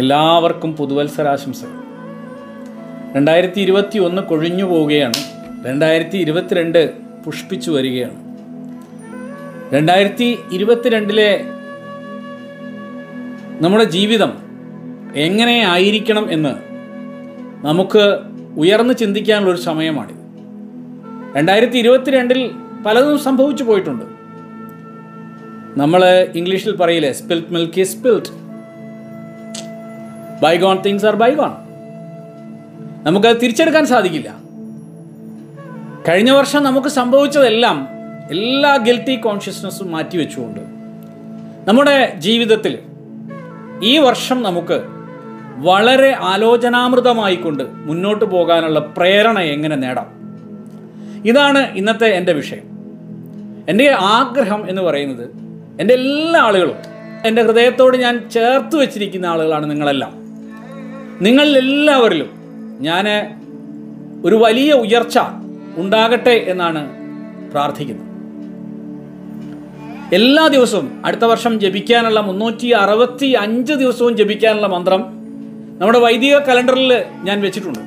എല്ലാവർക്കും പുതുവത്സരാശംസകൾ. രണ്ടായിരത്തി ഇരുപത്തി ഒന്ന് കൊഴിഞ്ഞു പോവുകയാണ്. രണ്ടായിരത്തി ഇരുപത്തിരണ്ട് പുഷ്പിച്ചു വരികയാണ്. രണ്ടായിരത്തി ഇരുപത്തിരണ്ടിലെ നമ്മുടെ ജീവിതം എങ്ങനെ ആയിരിക്കണം എന്ന് നമുക്ക് ഉയർന്നു ചിന്തിക്കാനുള്ള ഒരു സമയമാണിത്. രണ്ടായിരത്തി ഇരുപത്തിരണ്ടിൽ പലതും സംഭവിച്ചു പോയിട്ടുണ്ട്. നമ്മൾ ഇംഗ്ലീഷിൽ പറയില്ലേ spilt milk spilt bygone things are bygone നമുക്കത് തിരിച്ചെടുക്കാൻ സാധിക്കില്ല. കഴിഞ്ഞ വർഷം നമുക്ക് സംഭവിച്ചതെല്ലാം എല്ലാ ഗിൽറ്റി കോൺഷ്യസ്നസ്സും മാറ്റിവെച്ചുകൊണ്ട് നമ്മുടെ ജീവിതത്തിൽ ഈ വർഷം നമുക്ക് വളരെ ആലോചനാമൃതമായിക്കൊണ്ട് മുന്നോട്ട് പോകാനുള്ള പ്രേരണ എങ്ങനെ നേടാം? ഇതാണ് ഇന്നത്തെ എന്റെ വിഷയം. എന്റെ ആഗ്രഹം എന്ന് പറയുന്നത് എന്റെ എല്ലാ ആളുകളും എന്റെ ഹൃദയത്തോട് ഞാൻ ചേർത്ത് വെച്ചിരിക്കുന്ന ആളുകളാണ് നിങ്ങളെല്ലാം. നിങ്ങളിൽ എല്ലാവരിലും ഞാൻ ഒരു വലിയ ഉയർച്ച ഉണ്ടാകട്ടെ എന്നാണ് പ്രാർത്ഥിക്കുന്നത്. എല്ലാ ദിവസവും അടുത്ത വർഷം ജപിക്കാനുള്ള മുന്നൂറ്റി അറുപത്തി അഞ്ച് ദിവസവും ജപിക്കാനുള്ള മന്ത്രം നമ്മുടെ വൈദിക കലണ്ടറിൽ ഞാൻ വെച്ചിട്ടുണ്ട്.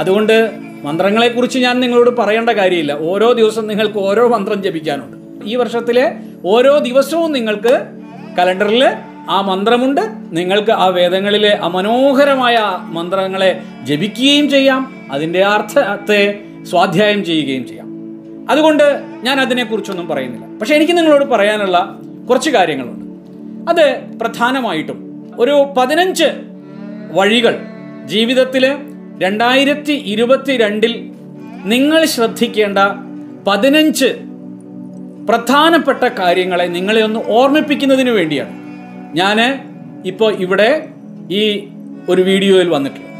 അതുകൊണ്ട് മന്ത്രങ്ങളെക്കുറിച്ച് ഞാൻ നിങ്ങളോട് പറയേണ്ട കാര്യമില്ല. ഓരോ ദിവസം നിങ്ങൾക്ക് ഓരോ മന്ത്രം ജപിക്കാനുണ്ട്. ഈ വർഷത്തിലെ ഓരോ ദിവസവും നിങ്ങൾക്ക് കലണ്ടറിൽ ആ മന്ത്രമുണ്ട്. നിങ്ങൾക്ക് ആ വേദങ്ങളിലെ അമനോഹരമായ മന്ത്രങ്ങളെ ജപിക്കുകയും ചെയ്യാം. അതിന്റെ അർത്ഥത്തെ സ്വാധ്യായം ചെയ്യുകയും ചെയ്യാം. അതുകൊണ്ട് ഞാൻ അതിനെക്കുറിച്ചൊന്നും പറയുന്നില്ല. പക്ഷേ എനിക്ക് നിങ്ങളോട് പറയാനുള്ള കുറച്ച് കാര്യങ്ങളുണ്ട്. അത് പ്രധാനമായിട്ടും ഒരു പതിനഞ്ച് വഴികൾ ജീവിതത്തിൽ രണ്ടായിരത്തി ഇരുപത്തി രണ്ടിൽ നിങ്ങൾ ശ്രദ്ധിക്കേണ്ട പതിനഞ്ച് പ്രധാനപ്പെട്ട കാര്യങ്ങളെ നിങ്ങളെ ഒന്ന് ഓർമ്മിപ്പിക്കുന്നതിന് വേണ്ടിയാണ്. ഞാൻ ഇപ്പോൾ ഇവിടെ ഈ ഒരു വീഡിയോയിൽ വന്നിട്ടുള്ളത്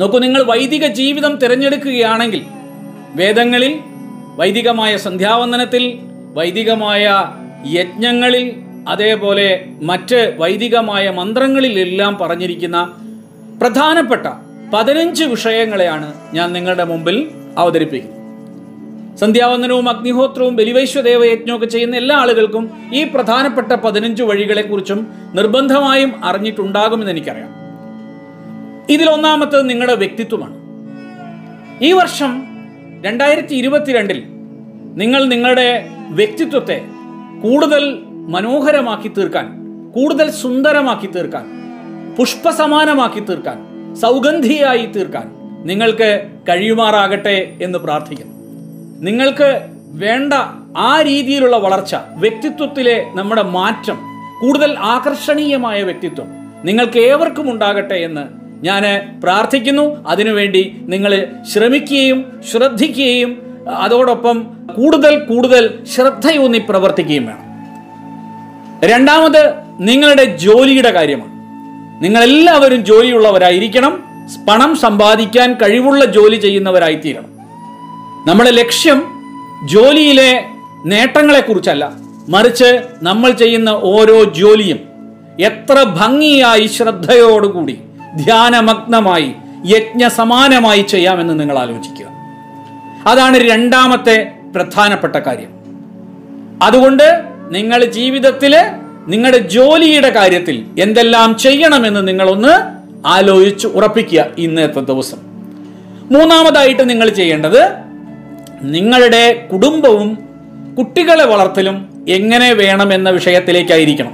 നോക്കൂ നിങ്ങൾ വൈദിക ജീവിതം തിരഞ്ഞെടുക്കുകയാണെങ്കിൽ വേദങ്ങളിൽ വൈദികമായ സന്ധ്യാവന്ദനത്തിൽ വൈദികമായ യജ്ഞങ്ങളിൽ അതേപോലെ മറ്റ് വൈദികമായ മന്ത്രങ്ങളിലെല്ലാം പറഞ്ഞിരിക്കുന്ന പ്രധാനപ്പെട്ട പതിനഞ്ച് വിഷയങ്ങളെയാണ് ഞാൻ നിങ്ങളുടെ മുമ്പിൽ അവതരിപ്പിക്കുന്നത്. സന്ധ്യാവന്ദനവും അഗ്നിഹോത്രവും ബലിവൈശ്വദേവ യജ്ഞമൊക്കെ ചെയ്യുന്ന എല്ലാ ആളുകൾക്കും ഈ പ്രധാനപ്പെട്ട പതിനഞ്ച് വഴികളെക്കുറിച്ചും നിർബന്ധമായും അറിഞ്ഞിട്ടുണ്ടാകുമെന്ന് എനിക്കറിയാം. ഇതിലൊന്നാമത്തത് നിങ്ങളുടെ വ്യക്തിത്വമാണ്. ഈ വർഷം രണ്ടായിരത്തി ഇരുപത്തിരണ്ടിൽ നിങ്ങൾ നിങ്ങളുടെ വ്യക്തിത്വത്തെ കൂടുതൽ മനോഹരമാക്കി തീർക്കാൻ കൂടുതൽ സുന്ദരമാക്കി തീർക്കാൻ പുഷ്പസമാനമാക്കി തീർക്കാൻ സൗഗന്ധിയായി തീർക്കാൻ നിങ്ങൾക്ക് കഴിയുമാറാകട്ടെ എന്ന് പ്രാർത്ഥിക്കുന്നു. നിങ്ങൾക്ക് വേണ്ട ആ രീതിയിലുള്ള വളർച്ച വ്യക്തിത്വത്തിലെ നമ്മുടെ മാറ്റം കൂടുതൽ ആകർഷണീയമായ വ്യക്തിത്വം നിങ്ങൾക്ക് ഏവർക്കും ഉണ്ടാകട്ടെ എന്ന് ഞാൻ പ്രാർത്ഥിക്കുന്നു. അതിനുവേണ്ടി നിങ്ങൾ ശ്രമിക്കുകയും ശ്രദ്ധിക്കുകയും അതോടൊപ്പം കൂടുതൽ കൂടുതൽ ശ്രദ്ധയൂന്നി പ്രവർത്തിക്കുകയും വേണം. രണ്ടാമത് നിങ്ങളുടെ ജോലിയുടെ കാര്യമാണ്. നിങ്ങളെല്ലാവരും ജോലിയുള്ളവരായിരിക്കണം. പണം സമ്പാദിക്കാൻ കഴിവുള്ള ജോലി ചെയ്യുന്നവരായി തീരണം നമ്മുടെ ലക്ഷ്യം ജോലിയിലെ നേട്ടങ്ങളെക്കുറിച്ചല്ല. മറിച്ച് നമ്മൾ ചെയ്യുന്ന ഓരോ ജോലിയും എത്ര ഭംഗിയായി ശ്രദ്ധയോടുകൂടി ധ്യാനമഗ്നമായി യജ്ഞസമാനമായി ചെയ്യാമെന്ന് നിങ്ങൾ ആലോചിക്കുക. അതാണ് രണ്ടാമത്തെ പ്രധാനപ്പെട്ട കാര്യം. അതുകൊണ്ട് നിങ്ങൾ ജീവിതത്തിൽ നിങ്ങളുടെ ജോലിയുടെ കാര്യത്തിൽ എന്തെല്ലാം ചെയ്യണമെന്ന് നിങ്ങളൊന്ന് ആലോചിച്ച് ഉറപ്പിക്കുക ഇന്നത്തെ ദിവസം. മൂന്നാമതായിട്ട് നിങ്ങൾ ചെയ്യേണ്ടത് നിങ്ങളുടെ കുടുംബവും കുട്ടികളെ വളർത്തലും എങ്ങനെ വേണമെന്ന വിഷയത്തിലേക്കായിരിക്കണം.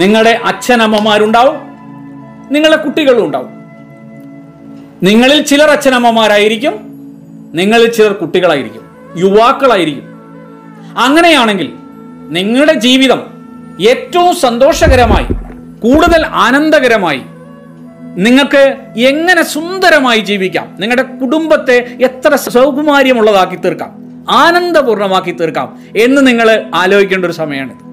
നിങ്ങളുടെ അച്ഛനമ്മമാരുണ്ടാവും നിങ്ങളുടെ കുട്ടികളും ഉണ്ടാവും. നിങ്ങളിൽ ചിലർ അച്ഛനമ്മമാരായിരിക്കും നിങ്ങളിൽ ചിലർ കുട്ടികളായിരിക്കും യുവാക്കളായിരിക്കും. അങ്ങനെയാണെങ്കിൽ നിങ്ങളുടെ ജീവിതം ഏറ്റവും സന്തോഷകരമായി കൂടുതൽ ആനന്ദകരമായി നിങ്ങൾക്ക് എങ്ങനെ സുന്ദരമായി ജീവിക്കാം? നിങ്ങളുടെ കുടുംബത്തെ എത്ര സൗകുമാര്യമുള്ളതാക്കി തീർക്കാം? ആനന്ദപൂർണമാക്കി തീർക്കാം എന്ന് നിങ്ങൾ ആലോചിക്കേണ്ട ഒരു സമയമാണിത്.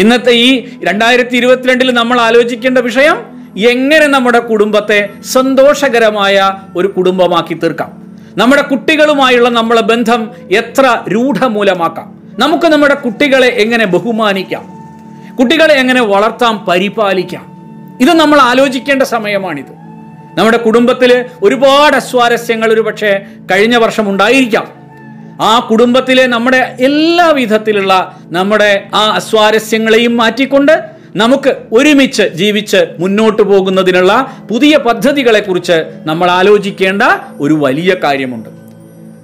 ഇന്നത്തെ ഈ രണ്ടായിരത്തി ഇരുപത്തിരണ്ടിൽ നമ്മൾ ആലോചിക്കേണ്ട വിഷയം എങ്ങനെ നമ്മുടെ കുടുംബത്തെ സന്തോഷകരമായ ഒരു കുടുംബമാക്കി തീർക്കാം? നമ്മുടെ കുട്ടികളുമായുള്ള നമ്മളെ ബന്ധം എത്ര രൂഢമൂലമാക്കാം? നമുക്ക് നമ്മുടെ കുട്ടികളെ എങ്ങനെ ബഹുമാനിക്കാം? കുട്ടികളെ എങ്ങനെ വളർത്താം പരിപാലിക്കാം? ഇത് നമ്മൾ ആലോചിക്കേണ്ട സമയമാണിത്. നമ്മുടെ കുടുംബത്തിൽ ഒരുപാട് അസ്വാരസ്യങ്ങൾ ഒരു പക്ഷേ കഴിഞ്ഞ വർഷം ഉണ്ടായിരിക്കാം. ആ കുടുംബത്തിലെ നമ്മുടെ എല്ലാ വിധത്തിലുള്ള നമ്മുടെ ആ അസ്വാരസ്യങ്ങളെയും മാറ്റിക്കൊണ്ട് നമുക്ക് ഒരുമിച്ച് ജീവിച്ച് മുന്നോട്ട് പോകുന്നതിനുള്ള പുതിയ പദ്ധതികളെക്കുറിച്ച് നമ്മൾ ആലോചിക്കേണ്ട ഒരു വലിയ കാര്യമുണ്ട്.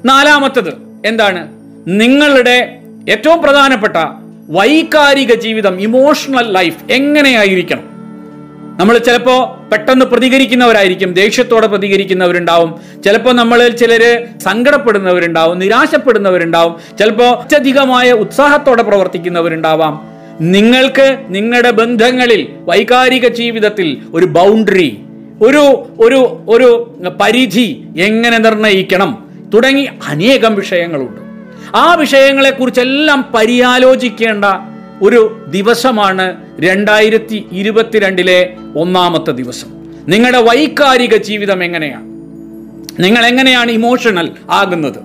നാലാമത്തത് എന്താണ്? നിങ്ങളുടെ ഏറ്റവും പ്രധാനപ്പെട്ട വൈകാരിക ജീവിതം ഇമോഷണൽ ലൈഫ് എങ്ങനെയായിരിക്കണം? നമ്മൾ ചിലപ്പോൾ പെട്ടെന്ന് പ്രതികരിക്കുന്നവരായിരിക്കും ദേഷ്യത്തോടെ പ്രതികരിക്കുന്നവരുണ്ടാവും. ചിലപ്പോൾ നമ്മളിൽ ചിലർ സങ്കടപ്പെടുന്നവരുണ്ടാവും നിരാശപ്പെടുന്നവരുണ്ടാവും. ചിലപ്പോൾ അത്യധികമായ ഉത്സാഹത്തോടെ പ്രവർത്തിക്കുന്നവരുണ്ടാവാം. നിങ്ങൾക്ക് നിങ്ങളുടെ ബന്ധങ്ങളിൽ വൈകാരിക ജീവിതത്തിൽ ഒരു ബൗണ്ടറി ഒരു ഒരു ഒരു പരിധി എങ്ങനെ നിർണയിക്കണം തുടങ്ങി അനേകം വിഷയങ്ങളുണ്ട്. ആ വിഷയങ്ങളെക്കുറിച്ചെല്ലാം പര്യാലോചിക്കേണ്ട ഒരു ദിവസമാണ് രണ്ടായിരത്തി ഇരുപത്തിരണ്ടിലെ ഒന്നാമത്തെ ദിവസം. നിങ്ങളുടെ വൈകാരിക ജീവിതം എങ്ങനെയാണ്? നിങ്ങൾ എങ്ങനെയാണ് ഇമോഷണൽ ആകുന്നത്?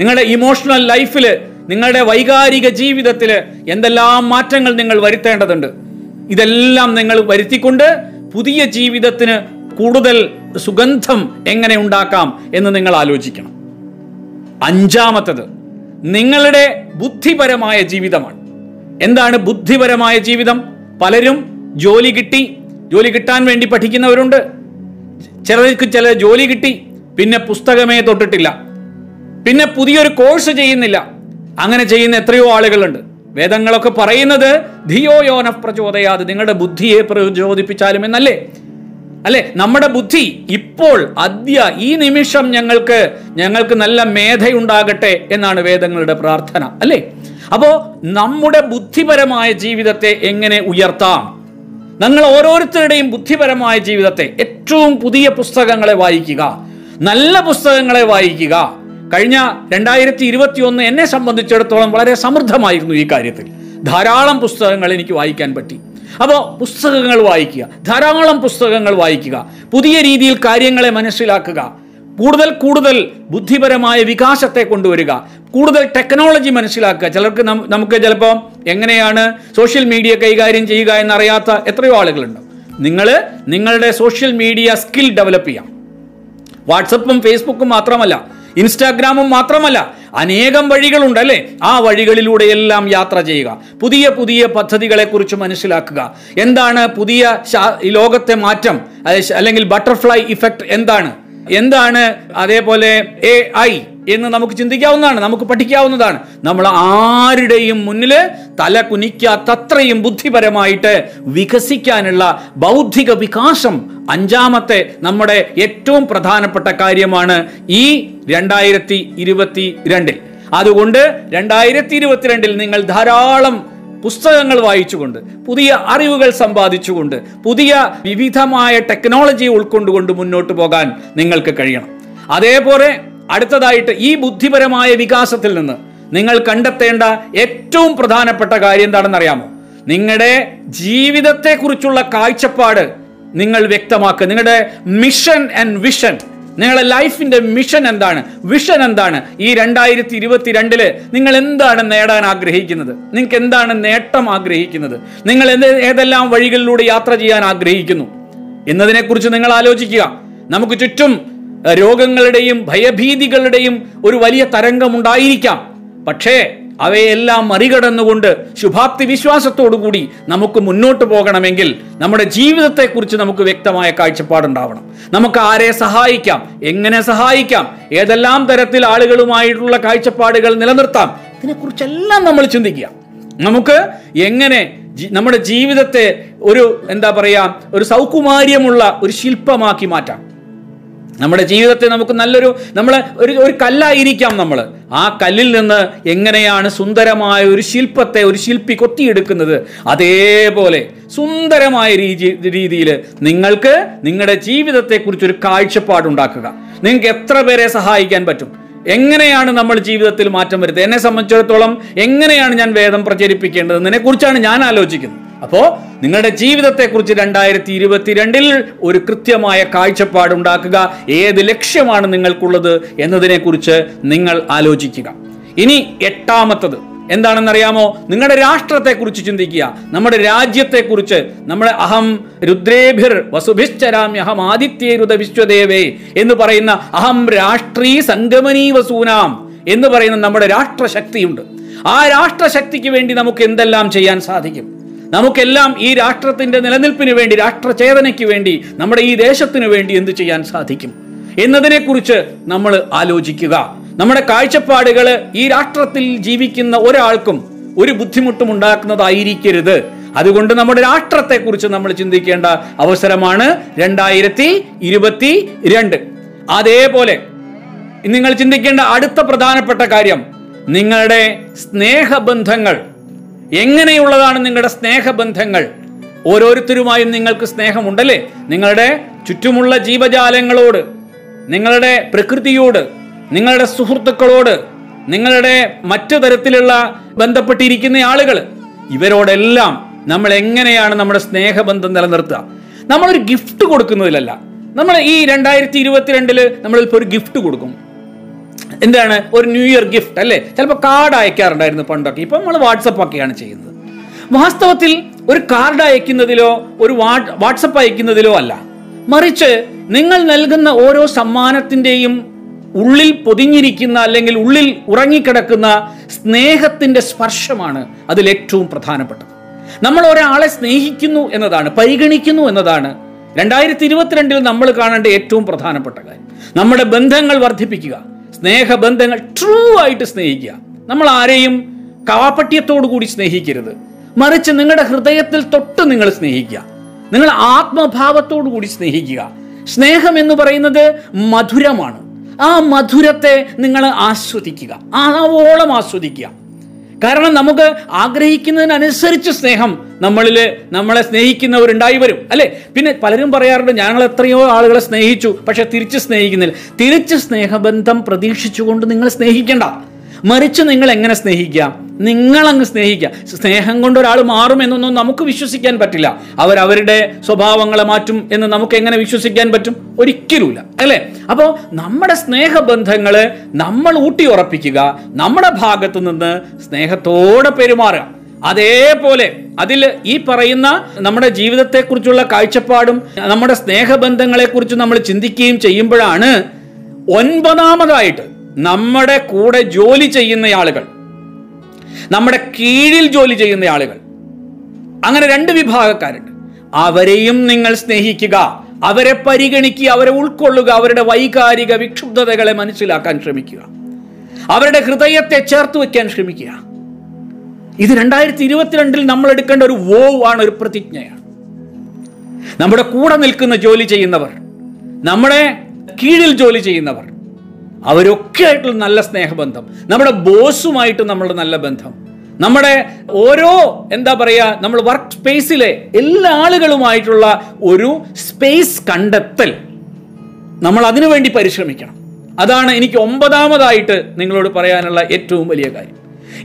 നിങ്ങളുടെ ഇമോഷണൽ ലൈഫിൽ നിങ്ങളുടെ വൈകാരിക ജീവിതത്തിൽ എന്തെല്ലാം മാറ്റങ്ങൾ നിങ്ങൾ വരുത്തേണ്ടതുണ്ട്? ഇതെല്ലാം നിങ്ങൾ വരുത്തിക്കൊണ്ട് പുതിയ ജീവിതത്തിന് കൂടുതൽ സുഗന്ധം എങ്ങനെ ഉണ്ടാക്കാം എന്ന് നിങ്ങൾ ആലോചിക്കണം. അഞ്ചാമത്തത് നിങ്ങളുടെ ബുദ്ധിപരമായ ജീവിതമാണ്. എന്താണ് ബുദ്ധിപരമായ ജീവിതം? പലരും ജോലി കിട്ടി ജോലി കിട്ടാൻ വേണ്ടി പഠിക്കുന്നവരുണ്ട്. ചിലർക്ക് ചില ജോലി കിട്ടി പിന്നെ പുസ്തകമേ തൊട്ടിട്ടില്ല. പിന്നെ പുതിയൊരു കോഴ്സ് ചെയ്യുന്നില്ല. അങ്ങനെ ചെയ്യുന്ന എത്രയോ ആളുകളുണ്ട്. വേദങ്ങളൊക്കെ പറയുന്നത് ധിയോ യോന പ്രചോദയാത് നിങ്ങളുടെ ബുദ്ധിയെ പ്രചോദിപ്പിച്ചാലും എന്നല്ലേ? അല്ലെ? നമ്മുടെ ബുദ്ധി ഇപ്പോൾ അദ്യ ഈ നിമിഷം ഞങ്ങൾക്ക് ഞങ്ങൾക്ക് നല്ല മേധയുണ്ടാകട്ടെ എന്നാണ് വേദങ്ങളുടെ പ്രാർത്ഥന അല്ലേ? അപ്പോ നമ്മുടെ ബുദ്ധിപരമായ ജീവിതത്തെ എങ്ങനെ ഉയർത്താം? നിങ്ങൾ ഓരോരുത്തരുടെയും ബുദ്ധിപരമായ ജീവിതത്തെ ഏറ്റവും പുതിയ പുസ്തകങ്ങളെ വായിക്കുക നല്ല പുസ്തകങ്ങളെ വായിക്കുക. കഴിഞ്ഞ രണ്ടായിരത്തി ഇരുപത്തി ഒന്ന് എന്നെ സംബന്ധിച്ചിടത്തോളം വളരെ സമൃദ്ധമായിരുന്നു ഈ കാര്യത്തിൽ. ധാരാളം പുസ്തകങ്ങൾ എനിക്ക് വായിക്കാൻ പറ്റി. അപ്പോൾ പുസ്തകങ്ങൾ വായിക്കുക ധാരാളം പുസ്തകങ്ങൾ വായിക്കുക പുതിയ രീതിയിൽ കാര്യങ്ങളെ മനസ്സിലാക്കുക. കൂടുതൽ കൂടുതൽ ബുദ്ധിപരമായ വികാസത്തെ കൊണ്ടുവരിക. കൂടുതൽ ടെക്നോളജി മനസ്സിലാക്കുക. ചിലർക്ക് നമുക്ക് ചിലപ്പോൾ എങ്ങനെയാണ് സോഷ്യൽ മീഡിയ കൈകാര്യം ചെയ്യുക എന്നറിയാത്ത എത്രയോ ആളുകളുണ്ട്. നിങ്ങൾ നിങ്ങളുടെ സോഷ്യൽ മീഡിയ സ്കിൽ ഡെവലപ്പ് ചെയ്യാം. വാട്സപ്പും ഫേസ്ബുക്കും മാത്രമല്ല ഇൻസ്റ്റാഗ്രാമും മാത്രമല്ല അനേകം വഴികളുണ്ട് അല്ലേ? ആ വഴികളിലൂടെയെല്ലാം യാത്ര ചെയ്യുക. പുതിയ പുതിയ പദ്ധതികളെക്കുറിച്ച് മനസ്സിലാക്കുക. എന്താണ് പുതിയ ലോകത്തെ മാറ്റം? അല്ലെങ്കിൽ ബട്ടർഫ്ലൈ ഇഫക്റ്റ് എന്താണ്? എന്താണ് അതേപോലെ എ ഐ എന്ന് നമുക്ക് ചിന്തിക്കാവുന്നതാണ് നമുക്ക് പഠിക്കാവുന്നതാണ്. നമ്മൾ ആരുടെയും മുന്നിൽ തല കുനിക്കാത്തത്രയും ബുദ്ധിപരമായിട്ട് വികസിക്കാനുള്ള ബൗദ്ധിക വികാസം അഞ്ചാമത്തെ നമ്മുടെ ഏറ്റവും പ്രധാനപ്പെട്ട കാര്യമാണ് ഈ രണ്ടായിരത്തി ഇരുപത്തി രണ്ടിൽ അതുകൊണ്ട് രണ്ടായിരത്തി ഇരുപത്തിരണ്ടിൽ നിങ്ങൾ ധാരാളം പുസ്തകങ്ങൾ വായിച്ചുകൊണ്ട് പുതിയ അറിവുകൾ സമ്പാദിച്ചുകൊണ്ട് പുതിയ വിവിധമായ ടെക്നോളജി ഉൾക്കൊണ്ടുകൊണ്ട് മുന്നോട്ട് പോകാൻ നിങ്ങൾക്ക് കഴിയണം. അതേപോലെ അടുത്തതായിട്ട് ഈ ബുദ്ധിപരമായ വികാസത്തിൽ നിന്ന് നിങ്ങൾ കണ്ടെത്തേണ്ട ഏറ്റവും പ്രധാനപ്പെട്ട കാര്യം എന്താണെന്നറിയാമോ നിങ്ങളുടെ ജീവിതത്തെക്കുറിച്ചുള്ള കാഴ്ചപ്പാട് നിങ്ങൾ വ്യക്തമാക്കുക. നിങ്ങളുടെ മിഷൻ ആൻഡ് വിഷൻ നിങ്ങളുടെ ലൈഫിന്റെ മിഷൻ എന്താണ്? വിഷൻ എന്താണ്? ഈ രണ്ടായിരത്തി ഇരുപത്തിരണ്ടിൽ നിങ്ങൾ എന്താണ് നേടാൻ ആഗ്രഹിക്കുന്നത്? നിങ്ങൾക്ക് എന്താണ് നേട്ടം ആഗ്രഹിക്കുന്നത്? നിങ്ങൾ എന്ത് ഏതെല്ലാം വഴികളിലൂടെ യാത്ര ചെയ്യാൻ ആഗ്രഹിക്കുന്നു? എന്നതിനെക്കുറിച്ച് നിങ്ങൾ ആലോചിക്കുക. നമുക്ക് ചുറ്റും രോഗങ്ങളുടെയും ഭയഭീതികളുടെയും ഒരു വലിയ തരംഗം ഉണ്ടായിരിക്കാം. പക്ഷേ അവയെല്ലാം മറികടന്നുകൊണ്ട് ശുഭാപ്തി വിശ്വാസത്തോടുകൂടി നമുക്ക് മുന്നോട്ട് പോകണമെങ്കിൽ നമ്മുടെ ജീവിതത്തെക്കുറിച്ച് നമുക്ക് വ്യക്തമായ കാഴ്ചപ്പാടുണ്ടാവണം. നമുക്ക് ആരെ സഹായിക്കാം? എങ്ങനെ സഹായിക്കാം? ഏതെല്ലാം തരത്തിൽ ആളുകളുമായിട്ടുള്ള കാഴ്ചപ്പാടുകൾ നിലനിർത്താം? ഇതിനെക്കുറിച്ചെല്ലാം നമ്മൾ ചിന്തിക്കുക. നമുക്ക് എങ്ങനെ നമ്മുടെ ജീവിതത്തെ ഒരു എന്താ പറയുക ഒരു സൗകുമാര്യമുള്ള ഒരു ശില്പമാക്കി മാറ്റാം. നമ്മുടെ ജീവിതത്തെ നമുക്ക് നല്ലൊരു നമ്മൾ ഒരു ഒരു കല്ലായിരിക്കാം നമ്മൾ ആ കല്ലിൽ നിന്ന് എങ്ങനെയാണ് സുന്ദരമായ ഒരു ശില്പത്തെ ഒരു ശില്പി കൊത്തിയെടുക്കുന്നത്? അതേപോലെ സുന്ദരമായ രീതി രീതിയിൽ നിങ്ങൾക്ക് നിങ്ങളുടെ ജീവിതത്തെക്കുറിച്ചൊരു കാഴ്ചപ്പാടുണ്ടാക്കുക നിങ്ങൾക്ക് എത്ര പേരെ സഹായിക്കാൻ പറ്റും? എങ്ങനെയാണ് നമ്മൾ ജീവിതത്തിൽ മാറ്റം വരുത്തുക? എന്നെ സംബന്ധിച്ചിടത്തോളം എങ്ങനെയാണ് ഞാൻ വേദം പ്രചരിപ്പിക്കേണ്ടത്? എന്നതിനെക്കുറിച്ചാണ് ഞാൻ ആലോചിക്കുന്നത്. അപ്പോൾ നിങ്ങളുടെ ജീവിതത്തെക്കുറിച്ച് രണ്ടായിരത്തി ഇരുപത്തിരണ്ടിൽ ഒരു കൃത്യമായ കാഴ്ചപ്പാട് ഉണ്ടാക്കുക. ഏത് ലക്ഷ്യമാണ് നിങ്ങൾക്കുള്ളത് എന്നതിനെക്കുറിച്ച് നിങ്ങൾ ആലോചിക്കുക. ഇനി എട്ടാമത്തത് എന്താണെന്നറിയാമോ? നിങ്ങളുടെ രാഷ്ട്രത്തെക്കുറിച്ച് ചിന്തിക്കുക. നമ്മുടെ രാജ്യത്തെക്കുറിച്ച് നമ്മുടെ അഹം രുദ്രേഭിർ വസുഭിശ്ചരാമ്യ അഹം ആദിത്യരുത വിശ്വദേവേ എന്ന് പറയുന്ന അഹം രാഷ്ട്രീ സംഗമനീ വസൂനാം എന്ന് പറയുന്ന നമ്മുടെ രാഷ്ട്രശക്തിയുണ്ട്. ആ രാഷ്ട്രശക്തിക്ക് വേണ്ടി നമുക്ക് എന്തെല്ലാം ചെയ്യാൻ സാധിക്കും? നമുക്കെല്ലാം ഈ രാഷ്ട്രത്തിന്റെ നിലനിൽപ്പിന് വേണ്ടി രാഷ്ട്രചേതനയ്ക്ക് വേണ്ടി നമ്മുടെ ഈ ദേശത്തിന് വേണ്ടി എന്ത് ചെയ്യാൻ സാധിക്കും? എന്നതിനെക്കുറിച്ച് നമ്മൾ ആലോചിക്കുക. നമ്മുടെ കാഴ്ചപ്പാടുകൾ ഈ രാഷ്ട്രത്തിൽ ജീവിക്കുന്ന ഒരാൾക്കും ഒരു ബുദ്ധിമുട്ടും ഉണ്ടാക്കുന്നതായിരിക്കരുത്. അതുകൊണ്ട് നമ്മുടെ രാഷ്ട്രത്തെക്കുറിച്ച് നമ്മൾ ചിന്തിക്കേണ്ട അവസരമാണ് രണ്ടായിരത്തി ഇരുപത്തി രണ്ട് അതേപോലെ നിങ്ങൾ ചിന്തിക്കേണ്ട അടുത്ത പ്രധാനപ്പെട്ട കാര്യം നിങ്ങളുടെ സ്നേഹബന്ധങ്ങൾ എങ്ങനെയുള്ളതാണ് നിങ്ങളുടെ സ്നേഹബന്ധങ്ങൾ? ഓരോരുത്തരുമായും നിങ്ങൾക്ക് സ്നേഹമുണ്ടല്ലേ? നിങ്ങളുടെ ചുറ്റുമുള്ള ജീവജാലങ്ങളോട് നിങ്ങളുടെ പ്രകൃതിയോട് നിങ്ങളുടെ സുഹൃത്തുക്കളോട് നിങ്ങളുടെ മറ്റു തരത്തിലുള്ള ബന്ധപ്പെട്ടിരിക്കുന്ന ആളുകൾ ഇവരോടെല്ലാം നമ്മൾ എങ്ങനെയാണ് നമ്മുടെ സ്നേഹബന്ധം നിലനിർത്തുക? നമ്മളൊരു ഗിഫ്റ്റ് കൊടുക്കുന്നതിലല്ല. നമ്മൾ ഈ രണ്ടായിരത്തി ഇരുപത്തിരണ്ടിൽ നമ്മളിപ്പോൾ ഒരു ഗിഫ്റ്റ് കൊടുക്കും. എന്താണ്? ഒരു ന്യൂ ഇയർ ഗിഫ്റ്റ് അല്ലേ? ചിലപ്പോൾ കാർഡ് അയക്കാറുണ്ടായിരുന്നു പണ്ടൊക്കെ. ഇപ്പം നമ്മൾ വാട്സപ്പ് ഒക്കെയാണ് ചെയ്യുന്നത്. വാസ്തവത്തിൽ ഒരു കാർഡ് അയക്കുന്നതിലോ ഒരു വാട്സപ്പ് അയക്കുന്നതിലോ അല്ല. മറിച്ച് നിങ്ങൾ നൽകുന്ന ഓരോ സമ്മാനത്തിന്റെയും ഉള്ളിൽ പൊതിഞ്ഞിരിക്കുന്ന അല്ലെങ്കിൽ ഉള്ളിൽ ഉറങ്ങിക്കിടക്കുന്ന സ്നേഹത്തിന്റെ സ്പർശമാണ് അതിൽ ഏറ്റവും പ്രധാനപ്പെട്ടത്. നമ്മൾ ഒരാളെ സ്നേഹിക്കുന്നു എന്നതാണ് പരിഗണിക്കുന്നു എന്നതാണ് രണ്ടായിരത്തി ഇരുപത്തിരണ്ടിൽ നമ്മൾ കാണേണ്ട ഏറ്റവും പ്രധാനപ്പെട്ട കാര്യം. നമ്മുടെ ബന്ധങ്ങൾ വർദ്ധിപ്പിക്കുക. സ്നേഹബന്ധങ്ങൾ ട്രൂ ആയിട്ട് സ്നേഹിക്കുക. നമ്മൾ ആരെയും കാപട്യത്തോടു കൂടി സ്നേഹിക്കരുത്. മറിച്ച് നിങ്ങളുടെ ഹൃദയത്തിൽ തൊട്ട് നിങ്ങൾ സ്നേഹിക്കുക. നിങ്ങൾ ആത്മഭാവത്തോടു കൂടി സ്നേഹിക്കുക. സ്നേഹം എന്ന് പറയുന്നത് മധുരമാണ്. ആ മധുരത്തെ നിങ്ങൾ ആസ്വദിക്കുക. ആ ഓളം ആസ്വദിക്കുക. കാരണം നമുക്ക് ആഗ്രഹിക്കുന്നതിനനുസരിച്ച് സ്നേഹം നമ്മളിൽ നമ്മളെ സ്നേഹിക്കുന്നവരുണ്ടായി വരും അല്ലേ? പിന്നെ പലരും പറയാറുണ്ട് ഞങ്ങൾ എത്രയോ ആളുകളെ സ്നേഹിച്ചു പക്ഷെ തിരിച്ച് സ്നേഹിക്കുന്നില്ല. തിരിച്ച് സ്നേഹബന്ധം പ്രതീക്ഷിച്ചുകൊണ്ട് നിങ്ങൾ സ്നേഹിക്കേണ്ട. മറിച്ച് നിങ്ങൾ എങ്ങനെ സ്നേഹിക്കാം? നിങ്ങൾ അങ്ങ് സ്നേഹിക്കുക സ്നേഹം കൊണ്ട് ഒരാൾ മാറുമെന്നൊന്നും നമുക്ക് വിശ്വസിക്കാൻ പറ്റില്ല. അവർ അവരുടെ സ്വഭാവങ്ങളെ മാറ്റും എന്ന് നമുക്ക് എങ്ങനെ വിശ്വസിക്കാൻ പറ്റും? ഒരിക്കലുമില്ല. അല്ലേ? അപ്പോൾ നമ്മുടെ സ്നേഹബന്ധങ്ങൾ നമ്മൾ ഊട്ടി ഉറപ്പിക്കുക നമ്മുടെ ഭാഗത്തു നിന്ന് സ്നേഹത്തോടെ പെരുമാറുക. അതേപോലെ അതിൽ ഈ പറയുന്ന നമ്മുടെ ജീവിതത്തെക്കുറിച്ചുള്ള കാഴ്ചപ്പാടും നമ്മുടെ സ്നേഹബന്ധങ്ങളെക്കുറിച്ച് നമ്മൾ ചിന്തിക്കുകയും ചെയ്യുമ്പോഴാണ് ഒൻപതാമതായിട്ട് നമ്മുടെ കൂടെ ജോലി ചെയ്യുന്ന ആളുകൾ നമ്മുടെ കീഴിൽ ജോലി ചെയ്യുന്ന ആളുകൾ അങ്ങനെ രണ്ട് വിഭാഗക്കാരുണ്ട്. അവരെയും നിങ്ങൾ സ്നേഹിക്കുക അവരെ പരിഗണിക്കുക അവരെ ഉൾക്കൊള്ളുക അവരുടെ വൈകാരിക വിക്ഷുബ്ധതകളെ മനസ്സിലാക്കാൻ ശ്രമിക്കുക അവരുടെ ഹൃദയത്തെ ചേർത്ത് വയ്ക്കാൻ ശ്രമിക്കുക. ഇത് രണ്ടായിരത്തി ഇരുപത്തിരണ്ടിൽ നമ്മൾ എടുക്കേണ്ട ഒരു വോവ് ആണ് ഒരു പ്രതിജ്ഞയാണ്. നമ്മുടെ കൂടെ നിൽക്കുന്ന ജോലി ചെയ്യുന്നവർ നമ്മുടെ കീഴിൽ ജോലി ചെയ്യുന്നവർ അവരൊക്കെ ആയിട്ടുള്ള നല്ല സ്നേഹബന്ധം. നമ്മുടെ ബോസുമായിട്ട് നമ്മളുടെ നല്ല ബന്ധം. നമ്മുടെ ഓരോ എന്താ പറയുക നമ്മൾ വർക്ക് സ്പേസിലെ എല്ലാ ആളുകളുമായിട്ടുള്ള ഒരു സ്പേസ് കണ്ടെത്തൽ നമ്മൾ അതിനു വേണ്ടി പരിശ്രമിക്കണം. അതാണ് എനിക്ക് ഒമ്പതാമതായിട്ട് നിങ്ങളോട് പറയാനുള്ള ഏറ്റവും വലിയ കാര്യം.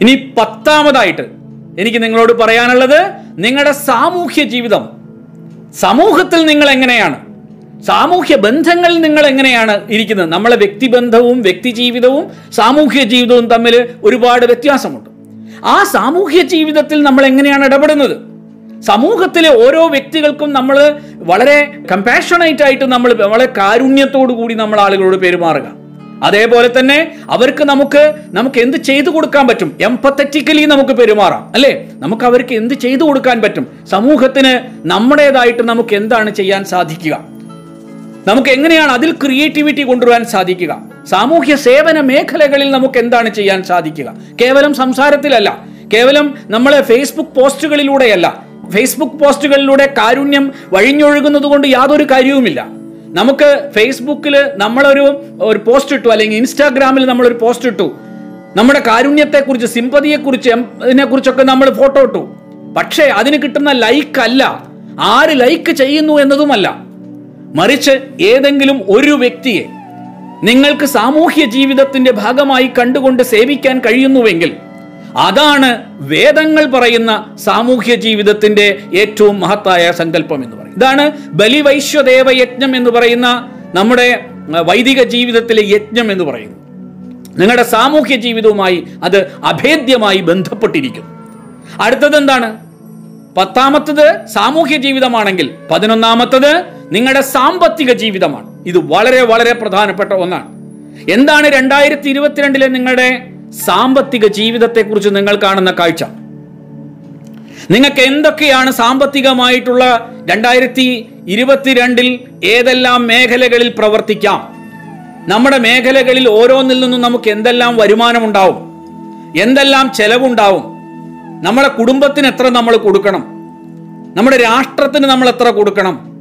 ഇനി പത്താമതായിട്ട് എനിക്ക് നിങ്ങളോട് പറയാനുള്ളത് നിങ്ങളുടെ സാമൂഹ്യ ജീവിതം. സമൂഹത്തിൽ നിങ്ങൾ എങ്ങനെയാണ്? സാമൂഹ്യ ബന്ധങ്ങളിൽ നിങ്ങൾ എങ്ങനെയാണ് ഇരിക്കുന്നത്? നമ്മളെ വ്യക്തിബന്ധവും വ്യക്തി ജീവിതവും സാമൂഹ്യ ജീവിതവും തമ്മിൽ ഒരുപാട് വ്യത്യാസമുണ്ട്. ആ സാമൂഹ്യ ജീവിതത്തിൽ നമ്മൾ എങ്ങനെയാണ് ഇടപെടുന്നത്? സമൂഹത്തിലെ ഓരോ വ്യക്തികൾക്കും നമ്മൾ വളരെ കമ്പാഷണേറ്റ് ആയിട്ട് നമ്മൾ വളരെ കാരുണ്യത്തോടു കൂടി നമ്മൾ ആളുകളോട് പെരുമാറുക. അതേപോലെ തന്നെ അവർക്ക് നമുക്ക് നമുക്ക് എന്ത് ചെയ്തു കൊടുക്കാൻ പറ്റും? എംപത്തറ്റിക്കലി നമുക്ക് പെരുമാറാം അല്ലേ? നമുക്ക് അവർക്ക് എന്ത് ചെയ്തു കൊടുക്കാൻ പറ്റും? സമൂഹത്തിന് നമ്മുടേതായിട്ട് നമുക്ക് എന്താണ് ചെയ്യാൻ സാധിക്കുക? നമുക്ക് എങ്ങനെയാണ് അതിൽ ക്രിയേറ്റിവിറ്റി കൊണ്ടുവരാൻ സാധിക്കുക? സാമൂഹ്യ സേവന മേഖലകളിൽ നമുക്ക് എന്താണ് ചെയ്യാൻ സാധിക്കുക? കേവലം സംസാരത്തിലല്ല. കേവലം നമ്മളെ ഫേസ്ബുക്ക് പോസ്റ്റുകളിലൂടെയല്ല. ഫേസ്ബുക്ക് പോസ്റ്റുകളിലൂടെ കാരുണ്യം വഴിഞ്ഞൊഴുകുന്നത് കൊണ്ട് യാതൊരു കാര്യവുമില്ല. നമുക്ക് ഫേസ്ബുക്കിൽ നമ്മളൊരു ഒരു പോസ്റ്റ് ഇട്ടു. അല്ലെങ്കിൽ ഇൻസ്റ്റാഗ്രാമിൽ നമ്മളൊരു പോസ്റ്റ് ഇട്ടു. നമ്മുടെ കാരുണ്യത്തെക്കുറിച്ച് സിമ്പതിയെക്കുറിച്ച് ഇതിനെക്കുറിച്ചൊക്കെ നമ്മൾ ഫോട്ടോ ഇട്ടു. പക്ഷേ അതിന് കിട്ടുന്ന ലൈക്ക് അല്ല. ആര് ലൈക്ക് ചെയ്യുന്നു എന്നതുമല്ല. മറിച്ച് ഏതെങ്കിലും ഒരു വ്യക്തിയെ നിങ്ങൾക്ക് സാമൂഹ്യ ജീവിതത്തിന്റെ ഭാഗമായി കണ്ടുകൊണ്ട് സേവിക്കാൻ കഴിയുന്നുവെങ്കിൽ അതാണ് വേദങ്ങൾ പറയുന്ന സാമൂഹ്യ ജീവിതത്തിന്റെ ഏറ്റവും മഹത്തായ സങ്കല്പം എന്ന് പറയും ഇതാണ് ബലിവൈശ്വദേവ യജ്ഞം എന്ന് പറയുന്ന നമ്മുടെ വൈദിക ജീവിതത്തിലെ യജ്ഞം എന്ന് പറയുന്നു നിങ്ങളുടെ സാമൂഹ്യ ജീവിതവുമായി അത് അഭേദ്യമായി ബന്ധപ്പെട്ടിരിക്കുന്നു. അടുത്തത് എന്താണ്? പത്താമത്തത് സാമൂഹ്യ ജീവിതമാണെങ്കിൽ പതിനൊന്നാമത്തത് നിങ്ങളുടെ സാമ്പത്തിക ജീവിതമാണ്. ഇത് വളരെ വളരെ പ്രധാനപ്പെട്ട ഒന്നാണ്. എന്താണ് രണ്ടായിരത്തി ഇരുപത്തിരണ്ടിലെ നിങ്ങളുടെ സാമ്പത്തിക ജീവിതത്തെക്കുറിച്ച് നിങ്ങൾ കാണുന്ന കാഴ്ച? നിങ്ങൾക്ക് എന്തൊക്കെയാണ് സാമ്പത്തികമായിട്ടുള്ള രണ്ടായിരത്തി ഇരുപത്തിരണ്ടിൽ ഏതെല്ലാം മേഖലകളിൽ പ്രവർത്തിക്കാം? നമ്മുടെ മേഖലകളിൽ ഓരോന്നിൽ നിന്നും നമുക്ക് എന്തെല്ലാം വരുമാനമുണ്ടാവും? എന്തെല്ലാം ചെലവുണ്ടാവും? നമ്മുടെ കുടുംബത്തിന് എത്ര നമ്മൾ കൊടുക്കണം? നമ്മുടെ രാഷ്ട്രത്തിന് നമ്മൾ എത്ര കൊടുക്കണം?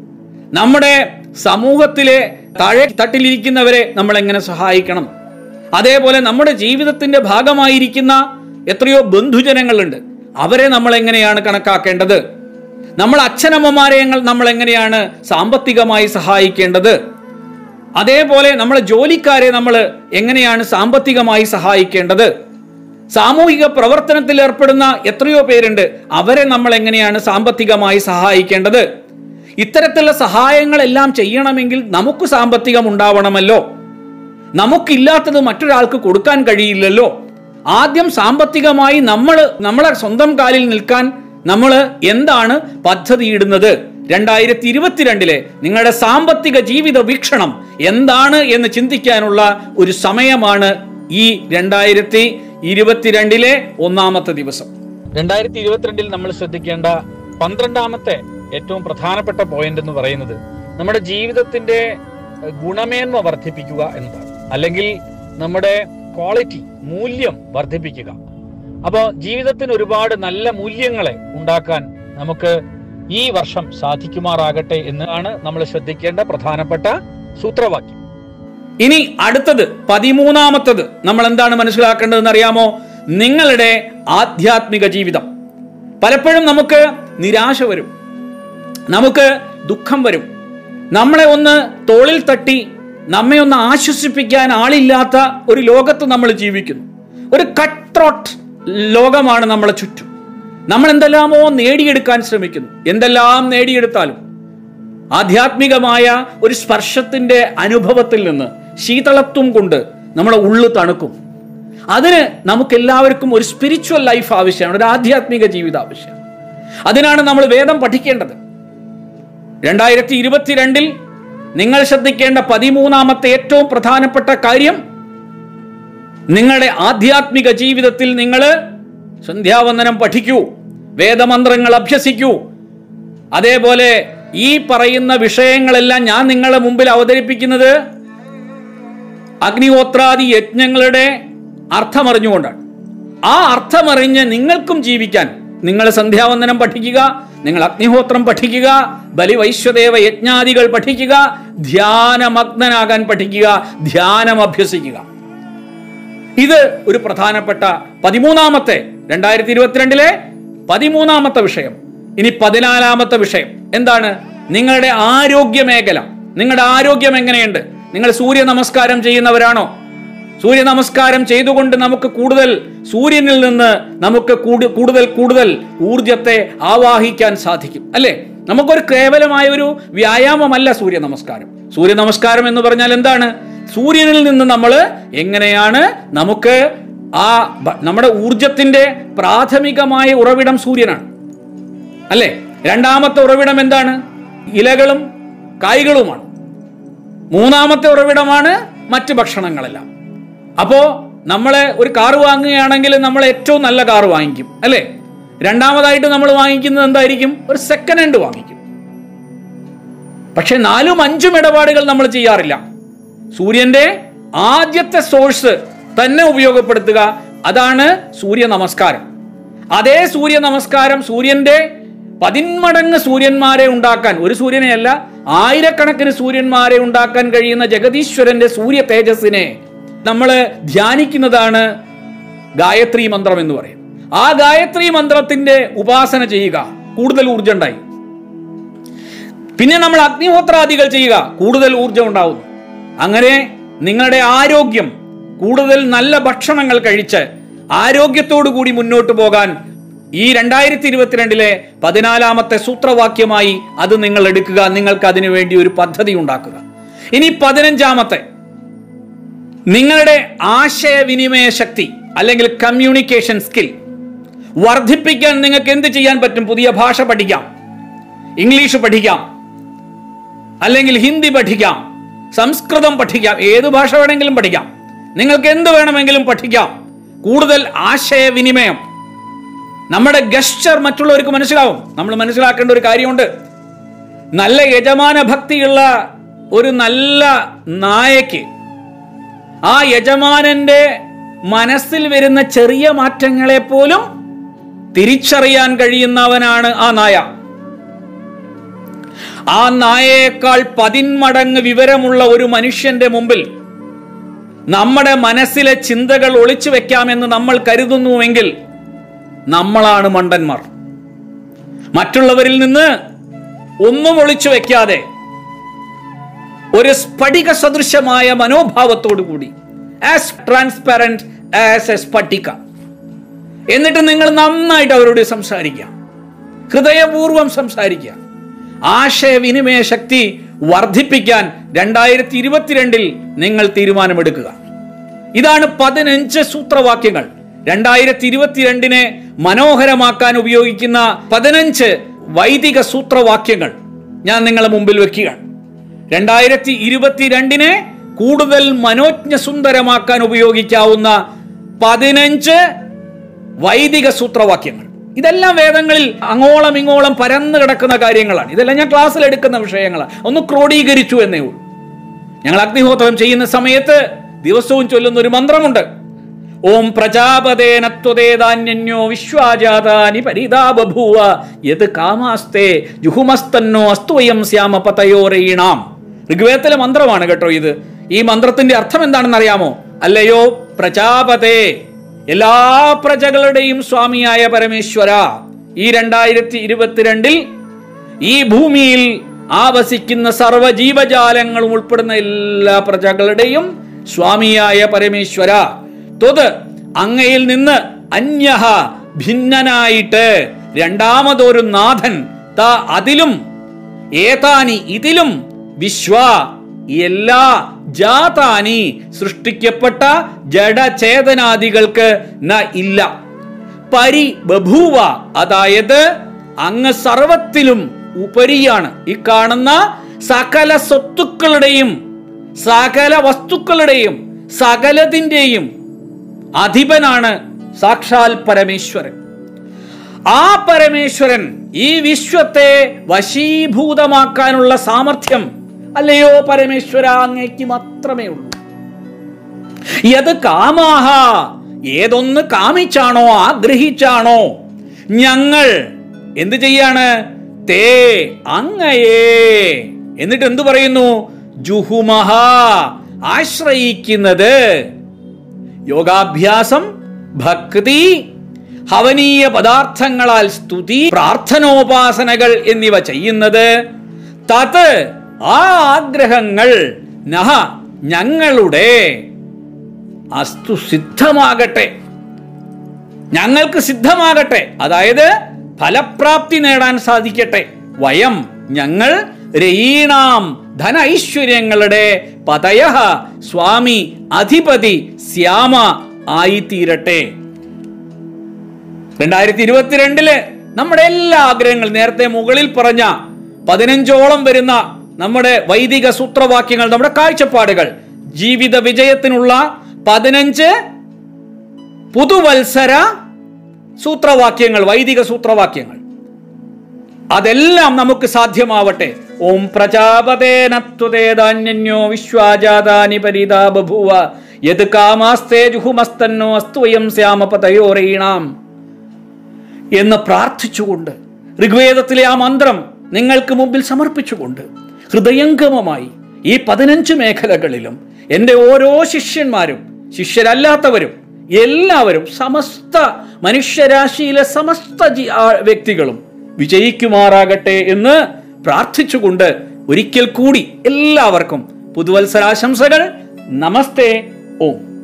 നമ്മുടെ സമൂഹത്തിലെ താഴെ തട്ടിലിരിക്കുന്നവരെ നമ്മൾ എങ്ങനെ സഹായിക്കണം? അതേപോലെ നമ്മുടെ ജീവിതത്തിന്റെ ഭാഗമായിരിക്കുന്ന എത്രയോ ബന്ധുജനങ്ങളുണ്ട്. അവരെ നമ്മൾ എങ്ങനെയാണ് കണക്കാക്കേണ്ടത്? നമ്മൾ അച്ഛനമ്മമാരെ നമ്മൾ എങ്ങനെയാണ് സാമ്പത്തികമായി സഹായിക്കേണ്ടത്? അതേപോലെ നമ്മളെ ജോലിക്കാരെ നമ്മൾ എങ്ങനെയാണ് സാമ്പത്തികമായി സഹായിക്കേണ്ടത്? സാമൂഹിക പ്രവർത്തനത്തിൽ ഏർപ്പെടുന്ന എത്രയോ പേരുണ്ട്. അവരെ നമ്മൾ എങ്ങനെയാണ് സാമ്പത്തികമായി സഹായിക്കേണ്ടത്? ഇത്തരത്തിലുള്ള സഹായങ്ങളെല്ലാം ചെയ്യണമെങ്കിൽ നമുക്ക് സാമ്പത്തികം ഉണ്ടാവണമല്ലോ. നമുക്കില്ലാത്തത് മറ്റൊരാൾക്ക് കൊടുക്കാൻ കഴിയില്ലല്ലോ. ആദ്യം സാമ്പത്തികമായി നമ്മൾ നമ്മളെ സ്വന്തം കാലിൽ നിൽക്കാൻ നമ്മൾ എന്താണ് പദ്ധതിയിടുന്നത്? രണ്ടായിരത്തി ഇരുപത്തിരണ്ടിലെ നിങ്ങളുടെ സാമ്പത്തിക ജീവിത വീക്ഷണം എന്താണ് എന്ന് ചിന്തിക്കാനുള്ള ഒരു സമയമാണ് ഈ രണ്ടായിരത്തി ഇരുപത്തിരണ്ടിലെ ഒന്നാമത്തെ ദിവസം. രണ്ടായിരത്തി ഇരുപത്തിരണ്ടിൽ നമ്മൾ ശ്രദ്ധിക്കേണ്ട പന്ത്രണ്ടാമത്തെ ഏറ്റവും പ്രധാനപ്പെട്ട പോയിന്റ് എന്ന് പറയുന്നത് നമ്മുടെ ജീവിതത്തിന്റെ ഗുണമേന്മ വർദ്ധിപ്പിക്കുക എന്നതാണ്. അല്ലെങ്കിൽ നമ്മുടെ ക്വാളിറ്റി മൂല്യം വർദ്ധിപ്പിക്കുക. അപ്പോൾ ജീവിതത്തിന് ഒരുപാട് നല്ല മൂല്യങ്ങളെ ഉണ്ടാക്കാൻ നമുക്ക് ഈ വർഷം സാധിക്കുമാറാകട്ടെ എന്നാണ് നമ്മൾ ശ്രദ്ധിക്കേണ്ട പ്രധാനപ്പെട്ട സൂത്രവാക്യം. ഇനി അടുത്തത് പതിമൂന്നാമത്തത് നമ്മൾ എന്താണ് മനസ്സിലാക്കേണ്ടതെന്ന് അറിയാമോ? നിങ്ങളുടെ ആധ്യാത്മിക ജീവിതം. പലപ്പോഴും നമുക്ക് നിരാശ വരും. നമുക്ക് ദുഃഖം വരും. നമ്മളെ ഒന്ന് തോളിൽ തട്ടി നമ്മെ ഒന്ന് ആശ്വസിപ്പിക്കാൻ ആളില്ലാത്ത ഒരു ലോകത്ത് നമ്മൾ ജീവിക്കുന്നു. ഒരു കട്ട് ത്രോട്ട് ലോകമാണ് നമ്മളെ ചുറ്റും. നമ്മൾ എന്തെല്ലാമോ നേടിയെടുക്കാൻ ശ്രമിക്കുന്നു. എന്തെല്ലാം നേടിയെടുത്താലും ആധ്യാത്മികമായ ഒരു സ്പർശത്തിന്റെ അനുഭവത്തിൽ നിന്ന് ശീതളത്വം കൊണ്ട് നമ്മളെ ഉള്ളു തണുക്കും. അതിന് നമുക്ക് എല്ലാവർക്കും ഒരു സ്പിരിച്വൽ ലൈഫ് ആവശ്യമാണ് ഒരു ആധ്യാത്മിക ജീവിതം ആവശ്യമാണ് അതിനാണ് നമ്മൾ വേദം പഠിക്കേണ്ടത്. രണ്ടായിരത്തി ഇരുപത്തിരണ്ടിൽ നിങ്ങൾ ശ്രദ്ധിക്കേണ്ട പതിമൂന്നാമത്തെ ഏറ്റവും പ്രധാനപ്പെട്ട കാര്യം നിങ്ങളുടെ ആധ്യാത്മിക ജീവിതത്തിൽ നിങ്ങൾ സന്ധ്യാവന്ദനം പഠിക്കൂ വേദമന്ത്രങ്ങൾ അഭ്യസിക്കൂ. അതേപോലെ ഈ പറയുന്ന വിഷയങ്ങളെല്ലാം ഞാൻ നിങ്ങളുടെ മുമ്പിൽ അവതരിപ്പിക്കുന്നത് അഗ്നിഹോത്രാദി യജ്ഞങ്ങളുടെ അർത്ഥമറിഞ്ഞുകൊണ്ടാണ്. ആ അർത്ഥമറിഞ്ഞ് നിങ്ങൾക്കും ജീവിക്കാൻ നിങ്ങൾ സന്ധ്യാവന്ദനം പഠിക്കുക നിങ്ങൾ അഗ്നിഹോത്രം പഠിക്കുക ബലിവൈശ്വദേവ യജ്ഞാദികൾ പഠിക്കുക ധ്യാനമഗ്നനാകാൻ പഠിക്കുക ധ്യാനം അഭ്യസിക്കുക ഇത് ഒരു പ്രധാനപ്പെട്ട പതിമൂന്നാമത്തെ രണ്ടായിരത്തി ഇരുപത്തിരണ്ടിലെ പതിമൂന്നാമത്തെ വിഷയം. ഇനി പതിനാലാമത്തെ വിഷയം. എന്താണ്? നിങ്ങളുടെ ആരോഗ്യ മേഖല നിങ്ങളുടെ ആരോഗ്യം എങ്ങനെയുണ്ട്? നിങ്ങൾ സൂര്യ നമസ്കാരം ചെയ്യുന്നവരാണോ? സൂര്യ നമസ്കാരം ചെയ്തുകൊണ്ട് നമുക്ക് കൂടുതൽ സൂര്യനിൽ നിന്ന് നമുക്ക് കൂടുതൽ കൂടുതൽ ഊർജത്തെ ആവാഹിക്കാൻ സാധിക്കും അല്ലേ? നമുക്കൊരു കേവലമായ ഒരു വ്യായാമമല്ല സൂര്യ നമസ്കാരം സൂര്യ നമസ്കാരം എന്ന് പറഞ്ഞാൽ എന്താണ്? സൂര്യനിൽ നിന്ന് നമ്മൾ എങ്ങനെയാണ് നമുക്ക് ആ നമ്മുടെ ഊർജത്തിന്റെ പ്രാഥമികമായ ഉറവിടം സൂര്യനാണ് അല്ലേ? രണ്ടാമത്തെ ഉറവിടം എന്താണ്? ഇലകളും കായ്കളുമാണ്. മൂന്നാമത്തെ ഉറവിടമാണ് മറ്റ് ഭക്ഷണങ്ങളെല്ലാം. അപ്പോ നമ്മളെ ഒരു കാറ് വാങ്ങുകയാണെങ്കിൽ നമ്മൾ ഏറ്റവും നല്ല കാറ് വാങ്ങിക്കും അല്ലേ? രണ്ടാമതായിട്ട് നമ്മൾ വാങ്ങിക്കുന്നത് എന്തായിരിക്കും? ഒരു സെക്കൻഡ് ഹാൻഡ് വാങ്ങിക്കും. പക്ഷെ നാലും അഞ്ചും ഇടപാടുകൾ നമ്മൾ ചെയ്യാറില്ല. സൂര്യന്റെ ആദ്യത്തെ സോഴ്സ് തന്നെ ഉപയോഗപ്പെടുത്തുക അതാണ് സൂര്യ നമസ്കാരം. അതേ സൂര്യ നമസ്കാരം സൂര്യന്റെ പതിന്മടങ്ങ് സൂര്യന്മാരെ ഉണ്ടാക്കാൻ ഒരു സൂര്യനെയല്ല ആയിരക്കണക്കിന് സൂര്യന്മാരെ ഉണ്ടാക്കാൻ കഴിയുന്ന ജഗതീശ്വരന്റെ സൂര്യ തേജസ്സിനെ നമ്മൾ ധ്യാനിക്കുന്നതാണ് ഗായത്രി മന്ത്രം എന്ന് പറയും ആ ഗായത്രി മന്ത്രത്തിന്റെ ഉപാസന ചെയ്യുക കൂടുതൽ ഊർജം ഉണ്ടായി പിന്നെ നമ്മൾ അഗ്നിഹോത്രാദികൾ ചെയ്യുക കൂടുതൽ ഊർജം ഉണ്ടാവുന്നു. അങ്ങനെ നിങ്ങളുടെ ആരോഗ്യം കൂടുതൽ നല്ല ഭക്ഷണങ്ങൾ കഴിച്ച് ആരോഗ്യത്തോടു കൂടി മുന്നോട്ട് പോകാൻ ഈ രണ്ടായിരത്തി ഇരുപത്തിരണ്ടിലെ പതിനാലാമത്തെ സൂത്രവാക്യമായി അത് നിങ്ങൾ എടുക്കുക നിങ്ങൾക്ക് അതിനു വേണ്ടി ഒരു പദ്ധതി ഉണ്ടാക്കുക. ഇനി പതിനഞ്ചാമത്തെ നിങ്ങളുടെ ആശയവിനിമയ ശക്തി അല്ലെങ്കിൽ കമ്മ്യൂണിക്കേഷൻ സ്കിൽ വർദ്ധിപ്പിക്കാൻ നിങ്ങൾക്ക് എന്ത് ചെയ്യാൻ പറ്റും? പുതിയ ഭാഷ പഠിക്കാം. ഇംഗ്ലീഷ് പഠിക്കാം. അല്ലെങ്കിൽ ഹിന്ദി പഠിക്കാം. സംസ്കൃതം പഠിക്കാം. ഏത് ഭാഷ വേണമെങ്കിലും പഠിക്കാം. നിങ്ങൾക്ക് എന്ത് വേണമെങ്കിലും പഠിക്കാം. കൂടുതൽ ആശയവിനിമയം. നമ്മുടെ ഗസ്റ്റർ മറ്റുള്ളവർക്ക് മനസ്സിലാവും. നമ്മൾ മനസ്സിലാക്കേണ്ട ഒരു കാര്യമുണ്ട്. നല്ല യജമാന ഭക്തിയുള്ള ഒരു നല്ല നായക്ക് ആ യജമാനന്റെ മനസ്സിൽ വരുന്ന ചെറിയ മാറ്റങ്ങളെ പോലും തിരിച്ചറിയാൻ കഴിയുന്നവനാണ് ആ നായ. ആ നായയേക്കാൾ പതിന്മടങ്ങ് വിവരമുള്ള ഒരു മനുഷ്യന്റെ മുമ്പിൽ നമ്മുടെ മനസ്സിലെ ചിന്തകൾ ഒളിച്ചു വെക്കാമെന്ന് നമ്മൾ കരുതുന്നുവെങ്കിൽ നമ്മളാണ് മണ്ടന്മാർ. മറ്റുള്ളവരിൽ നിന്ന് ഒന്നും ഒളിച്ചു വെക്കാതെ ഒരു സ്ഫടിക സദൃശമായ മനോഭാവത്തോടു കൂടി. ആസ് ട്രാൻസ്പെറന്റ് ആസ് എ സ്ഫടിക. എന്നിട്ട് നിങ്ങൾ നന്നായിട്ട് അവരോട് സംസാരിക്കാം ഹൃദയപൂർവം സംസാരിക്കാം ആശയവിനിമയ ശക്തി വർദ്ധിപ്പിക്കാൻ രണ്ടായിരത്തി ഇരുപത്തിരണ്ടിൽ നിങ്ങൾ തീരുമാനമെടുക്കുക. ഇതാണ് പതിനഞ്ച് സൂത്രവാക്യങ്ങൾ. രണ്ടായിരത്തി ഇരുപത്തിരണ്ടിനെ മനോഹരമാക്കാൻ ഉപയോഗിക്കുന്ന പതിനഞ്ച് വൈദിക സൂത്രവാക്യങ്ങൾ ഞാൻ നിങ്ങളുടെ മുമ്പിൽ വെക്കുകയാണ്. രണ്ടായിരത്തി ഇരുപത്തിരണ്ടിനെ കൂടുതൽ മനോജ്ഞ സുന്ദരമാക്കാൻ ഉപയോഗിക്കാവുന്ന പതിനഞ്ച് വൈദിക സൂത്രവാക്യങ്ങൾ. ഇതെല്ലാം വേദങ്ങളിൽ അങ്ങോളം ഇങ്ങോളം പരന്നു കിടക്കുന്ന കാര്യങ്ങളാണ്. ഇതെല്ലാം ഞാൻ ക്ലാസ്സിൽ എടുക്കുന്ന വിഷയങ്ങളാണ്. ഒന്ന് ക്രോഡീകരിച്ചു എന്നേ ഉള്ളൂ. ഞങ്ങൾ അഗ്നിഹോത്രം ചെയ്യുന്ന സമയത്ത് ദിവസവും ചൊല്ലുന്ന ഒരു മന്ത്രമുണ്ട്. ഓം പ്രജാപതേനത്വതേതാന്യോ വിശ്വാജാതാനി പരിതാപഭൂവ. യത് കാമാസ്തേ ജുഹുമസ്തന്നോ അസ്തുവയം ശ്യാമ പതയോരയീണാം ഋഗ്വേദത്തിലെ മന്ത്രമാണ് കേട്ടോ ഇത്. ഈ മന്ത്രത്തിന്റെ അർത്ഥം എന്താണെന്ന് അറിയാമോ അല്ലയോ? പ്രജാപതേ. എല്ലാ പ്രജകളുടെയും സ്വാമിയായ പരമേശ്വര ഈ രണ്ടായിരത്തി ഇരുപത്തിരണ്ടിൽ ഈ ഭൂമിയിൽ ആവസിക്കുന്ന സർവ ജീവജാലങ്ങളും ഉൾപ്പെടുന്ന എല്ലാ പ്രജകളുടെയും സ്വാമിയായ പരമേശ്വര. തൊത് അങ്ങയിൽ നിന്ന് അന്യഹ ഭിന്നനായിട്ട് രണ്ടാമതൊരു നാഥൻ താ അതിലും ഏതാനി ഇതിലും വിശ്വ എല്ലാ ജാതാനി സൃഷ്ടിക്കപ്പെട്ട ജഡചേതനാദികൾക്ക് ന ഇല്ല. പരി ബഭൂവ അതായത് അങ്ങ് സർവത്തിലും ഉപരിയാണ്. ഈ കാണുന്ന സകല സ്വത്തുക്കളുടെയും സകല വസ്തുക്കളുടെയും സകലതിന്റെയും അധിപനാണ് സാക്ഷാൽ പരമേശ്വരൻ. ആ പരമേശ്വരൻ ഈ വിശ്വത്തെ വശീഭൂതമാക്കാനുള്ള സാമർഥ്യം അല്ലയോ പരമേശ്വര അങ്ങേക്ക് മാത്രമേ ഉള്ളൂ. യത് കാമാഹ ഏതൊന്ന് കാമിച്ചാണോ ആഗ്രഹിച്ചാണോ ഞങ്ങൾ എന്ത് ചെയ്യാണ്? തേ അങ്ങയെ. എന്നിട്ട് എന്തു പറയുന്നു? ജുഹുമഹ ആശ്രയിക്കുന്നത് യോഗാഭ്യാസം ഭക്തി ഹവനീയ പദാർത്ഥങ്ങളാൽ സ്തുതി പ്രാർത്ഥനോപാസനകൾ എന്നിവ ചെയ്യുന്നത്. തത് ആ ആഗ്രഹങ്ങൾ നഹ ഞങ്ങളുടെ അസ്തു സിദ്ധമാകട്ടെ. ഞങ്ങൾക്ക് സിദ്ധമാകട്ടെ. അതായത് ഫലപ്രാപ്തി നേടാൻ സാധിക്കട്ടെ. വയം ഞങ്ങൾ രയീണാം ധനൈശ്വര്യങ്ങളുടെ പതയ സ്വാമി അധിപതി ശ്യാമ ആയിത്തീരട്ടെ. രണ്ടായിരത്തി ഇരുപത്തിരണ്ടിൽ നമ്മുടെ എല്ലാ ആഗ്രഹങ്ങളും നേരത്തെ മുകളിൽ പറഞ്ഞ പതിനഞ്ചോളം വരുന്ന നമ്മുടെ വൈദിക സൂത്രവാക്യങ്ങൾ നമ്മുടെ കാഴ്ചപ്പാടുകൾ. ജീവിത വിജയത്തിനുള്ള പതിനഞ്ച് പുതുവത്സര സൂത്രവാക്യങ്ങൾ വൈദിക സൂത്രവാക്യങ്ങൾ. അതെല്ലാം നമുക്ക് സാധ്യമാവട്ടെ. ഓം പ്രജാപതേനത്വതേതാന്യോ വിശ്വാജാതാനി പരിതാ ബഭൂവ യത് കാമാസ്തേ ജുഹുമസ്തന്നോ അസ്തുവയം ശ്യാമപതയോറീണാം എന്ന് പ്രാർത്ഥിച്ചുകൊണ്ട് ഋഗ്വേദത്തിലെ ആ മന്ത്രം നിങ്ങൾക്ക് മുമ്പിൽ സമർപ്പിച്ചുകൊണ്ട് ഹൃദയംഗമമായി ഈ പതിനഞ്ച് മേഖലകളിലും എന്റെ ഓരോ ശിഷ്യന്മാരും ശിഷ്യരല്ലാത്തവരും എല്ലാവരും സമസ്ത മനുഷ്യരാശിയിലെ സമസ്ത വ്യക്തികളും വിജയിക്കുമാറാകട്ടെ എന്ന് പ്രാർത്ഥിച്ചുകൊണ്ട് ഒരിക്കൽ കൂടി എല്ലാവർക്കും പുതുവത്സരാശംസകൾ. നമസ്തേ. ഓം.